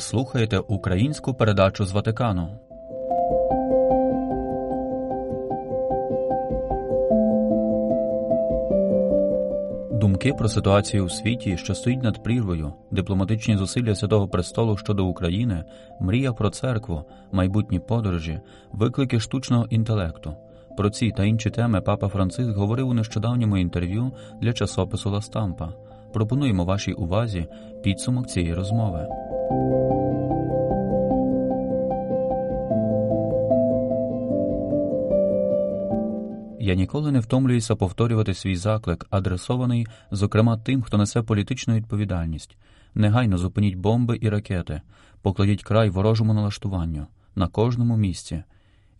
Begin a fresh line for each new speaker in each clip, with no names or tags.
Ви слухаєте українську передачу з Ватикану. Думки про ситуацію у світі, що стоїть над прірвою, дипломатичні зусилля Святого Престолу щодо України, мрія про церкву, майбутні подорожі, виклики штучного інтелекту. Про ці та інші теми папа Франциск говорив у нещодавньому інтерв'ю для часопису Ла Стампа. Пропонуємо вашій увазі підсумок цієї розмови. Я ніколи не втомлююся повторювати свій заклик, адресований, зокрема, тим, хто несе політичну відповідальність. Негайно зупиніть бомби і ракети, покладіть край ворожому налаштуванню на кожному місці.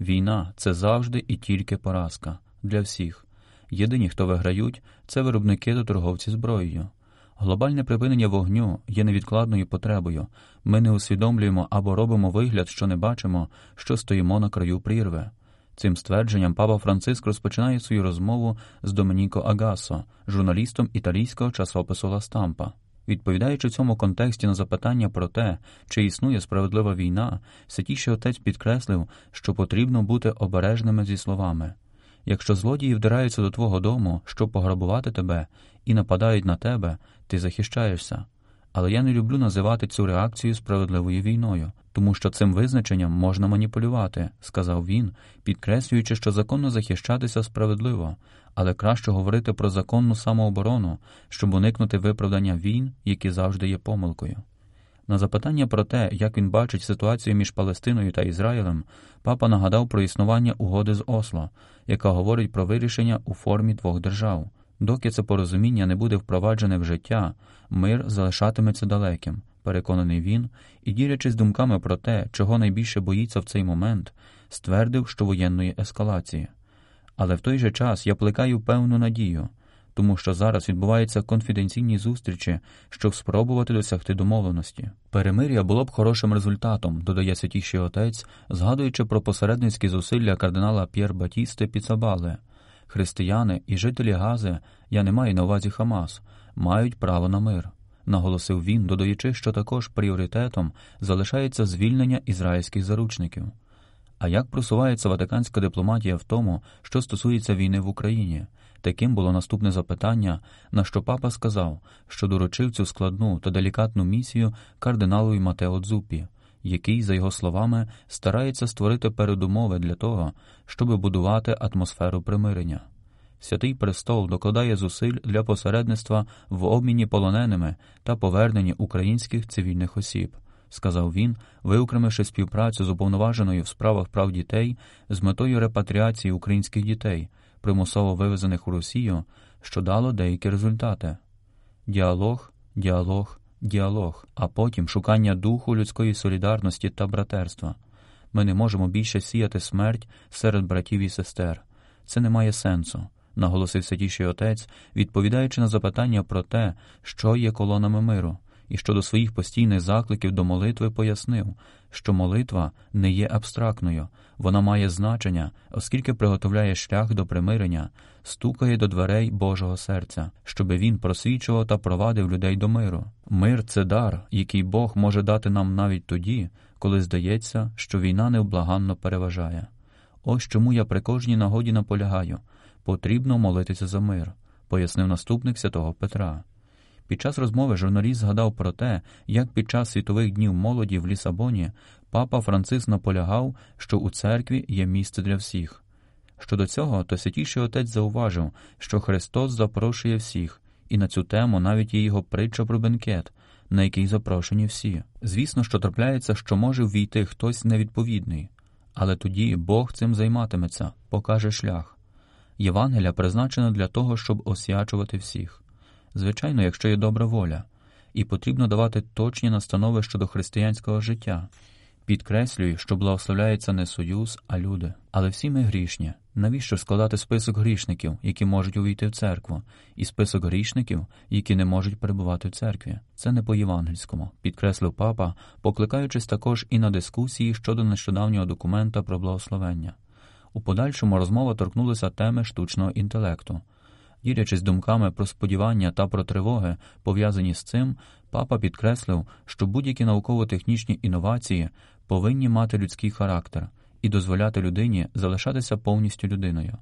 Війна це завжди і тільки поразка для всіх. Єдині, хто виграють, це виробники та торговці зброєю. Глобальне припинення вогню є невідкладною потребою. Ми не усвідомлюємо або робимо вигляд, що не бачимо, що стоїмо на краю прірви. Цим ствердженням папа Франциск розпочинає свою розмову з Домініко Агасо, журналістом італійського часопису Ла Стампа. Відповідаючи в цьому контексті на запитання про те, чи існує справедлива війна, святіший отець підкреслив, що потрібно бути обережними зі словами. Якщо злодії вдираються до твого дому, щоб пограбувати тебе, і нападають на тебе, ти захищаєшся. Але я не люблю називати цю реакцію справедливою війною, тому що цим визначенням можна маніпулювати, сказав він, підкреслюючи, що законно захищатися справедливо, але краще говорити про законну самооборону, щоб уникнути виправдання війн, які завжди є помилкою. На запитання про те, як він бачить ситуацію між Палестиною та Ізраїлем, папа нагадав про існування угоди з Осло, яка говорить про вирішення у формі двох держав. Доки це порозуміння не буде впроваджене в життя, мир залишатиметься далеким, переконаний він, і, ділячись думками про те, чого найбільше боїться в цей момент, ствердив, що воєнної ескалації. Але в той же час я плекаю певну надію, тому що зараз відбуваються конфіденційні зустрічі, щоб спробувати досягти домовленості. Перемир'я було б хорошим результатом, додає святіший отець, згадуючи про посередницькі зусилля кардинала П'єр Батісти Піцабале. Християни і жителі Гази, я не маю на увазі Хамас, мають право на мир, наголосив він, додаючи, що також пріоритетом залишається звільнення ізраїльських заручників. А як просувається ватиканська дипломатія в тому, що стосується війни в Україні? Таким було наступне запитання, на що папа сказав, що доручив цю складну та делікатну місію кардиналу Матео Дзупі, який, за його словами, старається створити передумови для того, щоб будувати атмосферу примирення. Святий престол докладає зусиль для посередництва в обміні полоненими та поверненні українських цивільних осіб, сказав він, виокремивши співпрацю з уповноваженою в справах прав дітей з метою репатріації українських дітей, примусово вивезених у Росію, що дало деякі результати. Діалог, діалог, діалог, а потім шукання духу людської солідарності та братерства. Ми не можемо більше сіяти смерть серед братів і сестер. Це не має сенсу, наголосив святіший отець, відповідаючи на запитання про те, що є колонами миру, і щодо своїх постійних закликів до молитви пояснив, що молитва не є абстрактною, вона має значення, оскільки приготовляє шлях до примирення, стукає до дверей Божого серця, щоби він просвічував та провадив людей до миру. Мир це дар, який Бог може дати нам навіть тоді, коли здається, що війна невблаганно переважає. Ось чому я при кожній нагоді наполягаю потрібно молитися за мир, пояснив наступник святого Петра. Під час розмови журналіст згадав про те, як під час світових днів молоді в Лісабоні папа Франциск наполягав, що у церкві є місце для всіх. Щодо цього, то святіший отець зауважив, що Христос запрошує всіх, і на цю тему навіть є його притча про бенкет, на який запрошені всі. Звісно, що трапляється, що може ввійти хтось невідповідний, але тоді Бог цим займатиметься, покаже шлях. Євангелія призначена для того, щоб освячувати всіх. Звичайно, якщо є добра воля, і потрібно давати точні настанови щодо християнського життя. Підкреслюю, що благословляється не союз, а люди. Але всі ми грішні. Навіщо складати список грішників, які можуть увійти в церкву, і список грішників, які не можуть перебувати в церкві? Це не по-євангельському, підкреслив папа, покликаючись також і на дискусії щодо нещодавнього документа про благословення. У подальшому розмова торкнулася теми штучного інтелекту. Ділячись думками про сподівання та про тривоги, пов'язані з цим, Папа підкреслив, що будь-які науково-технічні інновації повинні мати людський характер і дозволяти людині залишатися повністю людиною.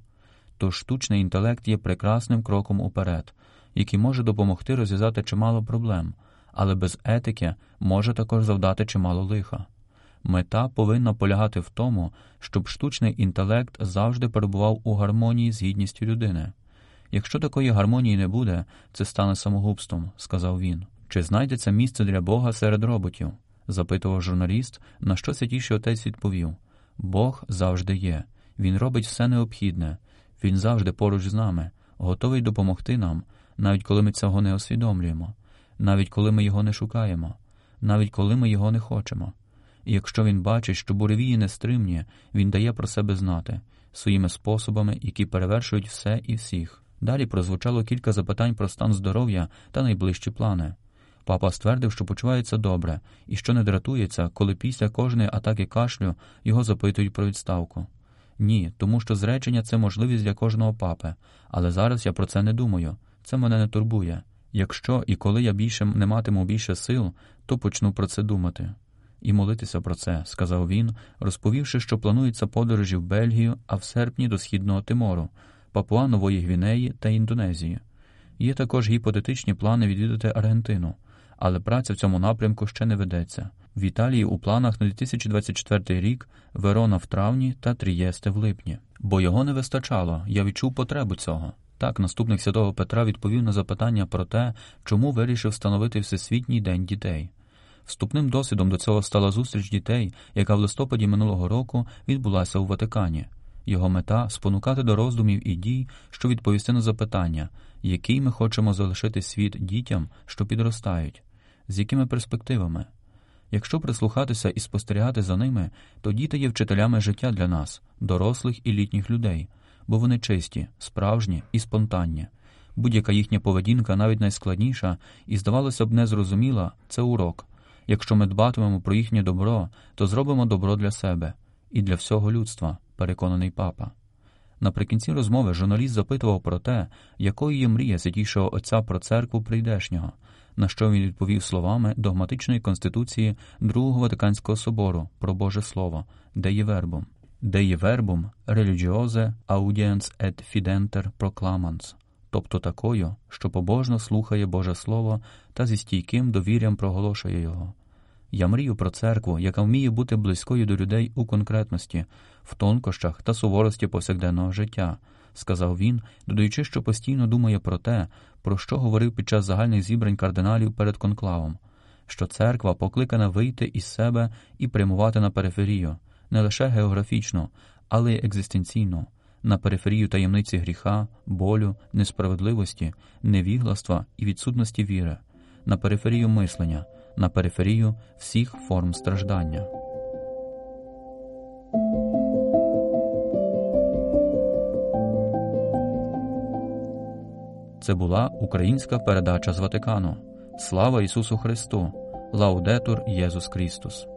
Тож штучний інтелект є прекрасним кроком уперед, який може допомогти розв'язати чимало проблем, але без етики може також завдати чимало лиха. Мета повинна полягати в тому, щоб штучний інтелект завжди перебував у гармонії з гідністю людини. Якщо такої гармонії не буде, це стане самогубством, сказав він. Чи знайдеться місце для Бога серед роботів? запитував журналіст, на що святіший отець відповів Бог завжди є, Він робить все необхідне, Він завжди поруч з нами, готовий допомогти нам, навіть коли ми цього не усвідомлюємо, навіть коли ми його не шукаємо, навіть коли ми його не хочемо. І якщо він бачить, що буревії нестримні, він дає про себе знати своїми способами, які перевершують все і всіх. Далі прозвучало кілька запитань про стан здоров'я та найближчі плани. Папа ствердив, що почувається добре і що не дратується, коли після кожної атаки кашлю його запитують про відставку. Ні, тому що зречення це можливість для кожного папи, але зараз я про це не думаю. Це мене не турбує. Якщо і коли я більше не матиму більше сил, то почну про це думати. І молитися про це, сказав він, розповівши, що планується подорожі в Бельгію, а в серпні до східного Тимору, Папуа Нової Гвінеї та Індонезії. Є також гіпотетичні плани відвідати Аргентину, але праця в цьому напрямку ще не ведеться. В Італії у планах на 2024 рік Верона в травні та Трієсте в липні. Бо його не вистачало, я відчув потребу цього. Так, наступник святого Петра відповів на запитання про те, чому вирішив встановити Всесвітній день дітей. Вступним досвідом до цього стала зустріч дітей, яка в листопаді минулого року відбулася у Ватикані. Його мета спонукати до роздумів і дій, що відповісти на запитання, який ми хочемо залишити світ дітям, що підростають, з якими перспективами. Якщо прислухатися і спостерігати за ними, то діти є вчителями життя для нас, дорослих і літніх людей, бо вони чисті, справжні і спонтанні. Будь-яка їхня поведінка, навіть найскладніша, і, здавалося б, незрозуміла це урок. Якщо ми дбатимемо про їхнє добро, то зробимо добро для себе і для всього людства, переконаний папа. Наприкінці розмови журналіст запитував про те, якою є мрія святішого Отця про церкву прийдешнього, на що він відповів словами догматичної конституції Другого Ватиканського собору про Боже Слово, де є вербом, де є вербом religioze audiens et fidenter proclamans, тобто такою, що побожно слухає Боже Слово та зі стійким довір'ям проголошує його. Я мрію про церкву, яка вміє бути близькою до людей у конкретності, в тонкощах та суворості повсякденного життя, сказав він, додаючи, що постійно думає про те, про що говорив під час загальних зібрань кардиналів перед конклавом, що церква покликана вийти із себе і прямувати на периферію, не лише географічно, але й екзистенційно, на периферію таємниці гріха, болю, несправедливості, невігластва і відсутності віри, на периферію мислення на периферію всіх форм страждання. Це була українська передача з Ватикану. Слава Ісусу Христу! Лаудетур Єсус Христос!